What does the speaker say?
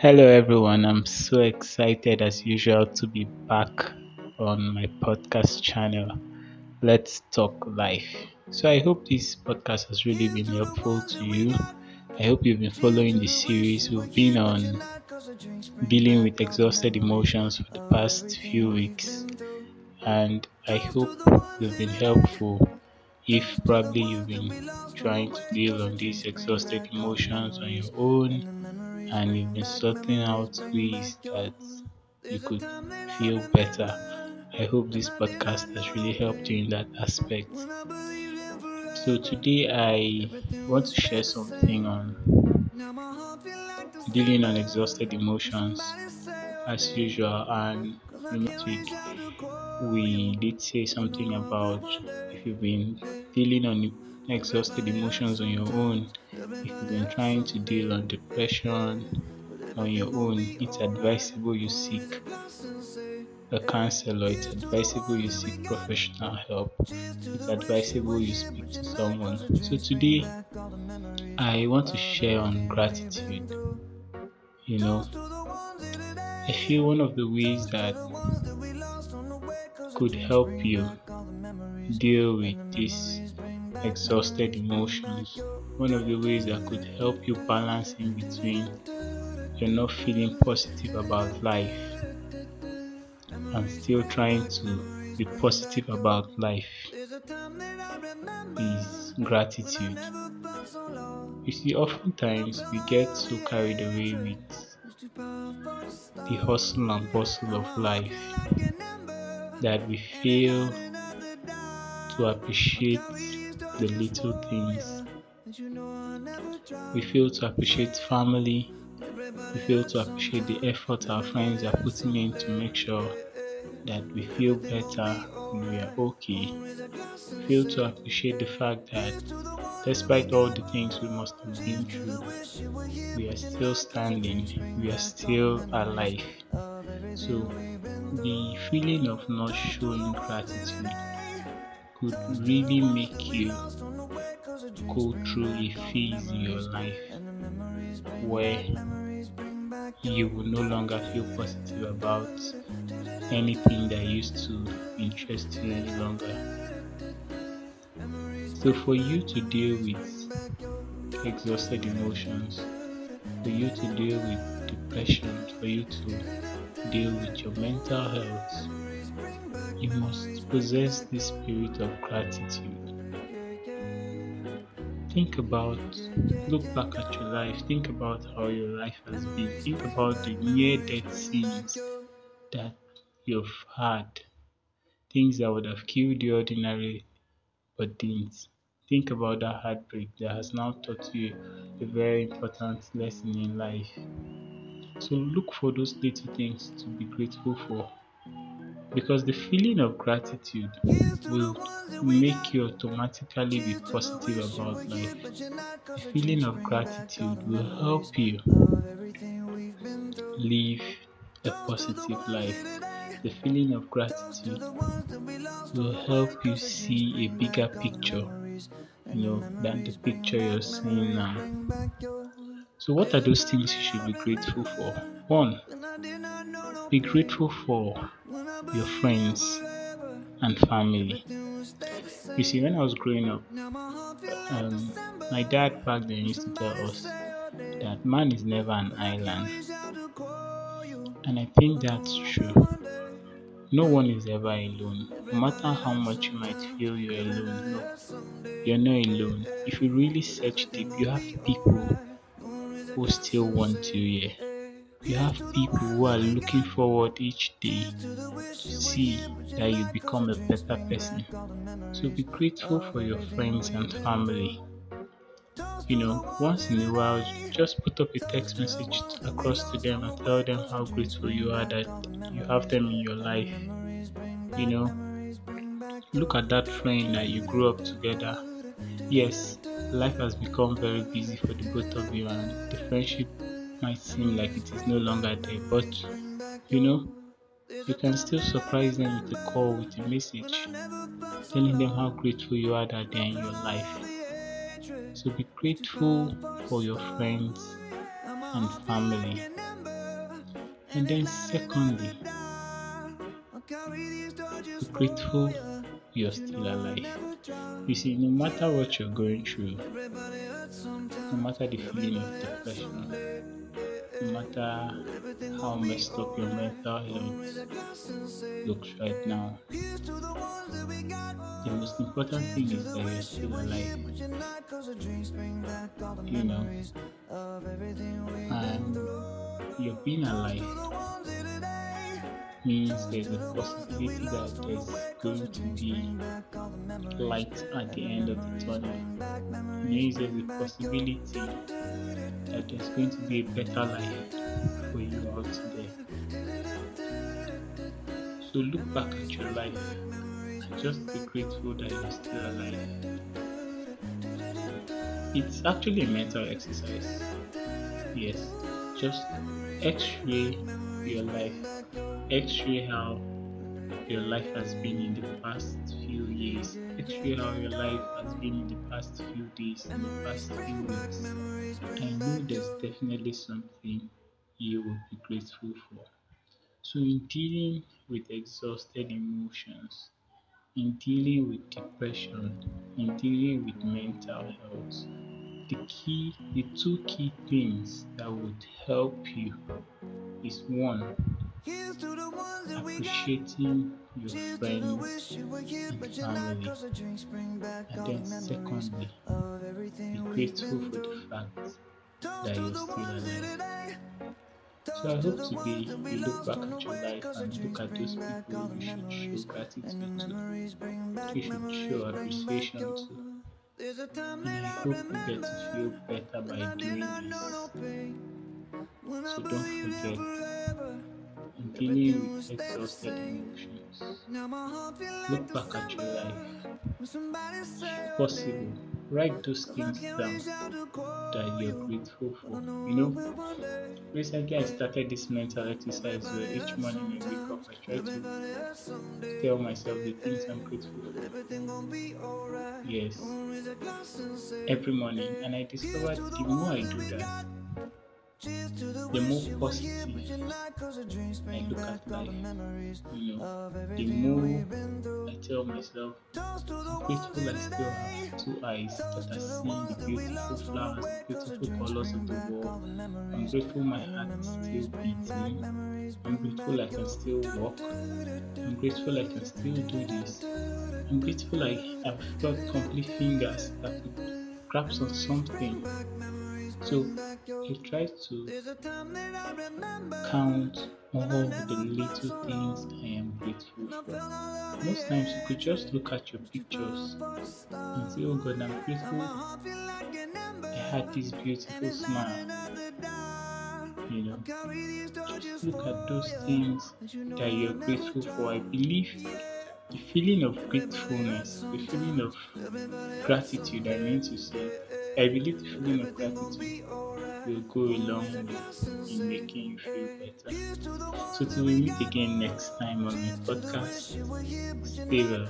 Hello, everyone. I'm so excited as usual to be back on my podcast channel. Let's talk life. So, I hope this podcast has really been helpful to you. I hope you've been following the series. We've been on dealing with exhausted emotions for the past few weeks, and I hope they've been helpful. If probably you've been trying to deal on these exhausted emotions on your own, and you've been sorting out ways that you could feel better. I hope this podcast has really helped you in that aspect. So, today I want to share something on dealing on exhausted emotions as usual. And last week we did say something about if you've been dealing on exhausted emotions on your own, if you've been trying to deal on depression on your own, it's advisable you seek a counselor. It's advisable you seek professional help. It's advisable you speak to someone. So today I want to share on gratitude. You know, I feel one of the ways that could help you deal with these exhausted emotions. One of the ways that could help you balance in between you're not feeling positive about life and still trying to be positive about life is gratitude. You see, oftentimes we get so carried away with the hustle and bustle of life that we fail to appreciate the little things. We fail to appreciate family. We fail to appreciate the effort our friends are putting in to make sure that we feel better and we are okay. We fail to appreciate the fact that despite all the things we must have been through, we are still standing, we are still alive. So, the feeling of not showing gratitude could really make you go through a phase in your life where you will no longer feel positive about anything that used to interest you any longer. So, for you to deal with exhausted emotions, for you to deal with depression, for you to deal with your mental health, you must possess the spirit of gratitude. Think about, look back at your life, think about how your life has been, think about the near death scenes that you've had, things that would have killed you ordinarily but didn't. Think about that heartbreak that has now taught you a very important lesson in life. So look for those little things to be grateful for because the feeling of gratitude will make you automatically be positive about life. The feeling of gratitude will help you live a positive life. The feeling of gratitude will help you see a bigger picture, you know, than the picture you're seeing now. So, what are those things you should be grateful for? One, be grateful for your friends and family. You see, when I was growing up, um, my dad back then used to tell us that man is never an island. And I think that's true. No one is ever alone. No matter how much you might feel you're alone, no, you're not alone. If you really search deep, you have people who still want you here. You have people who are looking forward each day to see that you become a better person. So be grateful for your friends and family. You know, once in a while, just put up a text message across to them and tell them how grateful you are that you have them in your life. You know, look at that friend that you grew up together. Yes, life has become very busy for the both of you, and the friendship might seem like it is no longer there, but you know, you can still surprise them with a call, with a message, telling them how grateful you are that they're in your life. So be grateful for your friends and family. And then, secondly, be grateful you're still alive. You see, no matter what you're going through, no matter the feeling of depression, no matter how messed up your mental health looks right now, the most important thing is that you're still alive. You know, and you're being alive means there's a possibility that there's going to be light at the end of the tunnel. It means there's a possibility that there's going to be a better life for you out there. So look back at your life and just be grateful that you're still alive. It's actually a mental exercise. Yes, just x-ray your life x-ray how your life has been in the past few years. X-ray how your life has been in the past few days in the past few weeks. I know there's definitely something you will be grateful for. So in dealing with exhausted emotions in dealing with depression in dealing with mental health the key the two key things that would help you is one appreciating your friends and family. And then secondly be grateful for the fact that you're still alive. so I hope today you look back at your life and look at those people you should show gratitude to, you. should show appreciation to. And I hope you get to feel better by doing this. So don't forget, with exhausted emotions, look back at your life. If possible, write those things down that you're grateful for. You know, recently I started this mental exercise where each morning I wake up, I try to tell myself the things I'm grateful for. Yes, every morning, and I discovered the more I do that, the more positive I look at life. You know, the more I tell myself, I'm grateful I still have two eyes that are seeing the beautiful flowers, beautiful colors of the world. I'm grateful my heart is still beating. I'm grateful I can still walk. I'm grateful I can still do this. I'm grateful I have got complete fingers that could grasp on something. So he tries to count all the little things I am grateful for. Most times you could just look at your pictures and say, Oh God, I'm grateful I had this beautiful smile. You know, just look at those things that you're grateful for. I believe the feeling of gratefulness, the feeling of gratitude, I mean to say, I believe the feeling of gratitude will go a long way in making you feel better. So till we meet again next time on my podcast, stay well.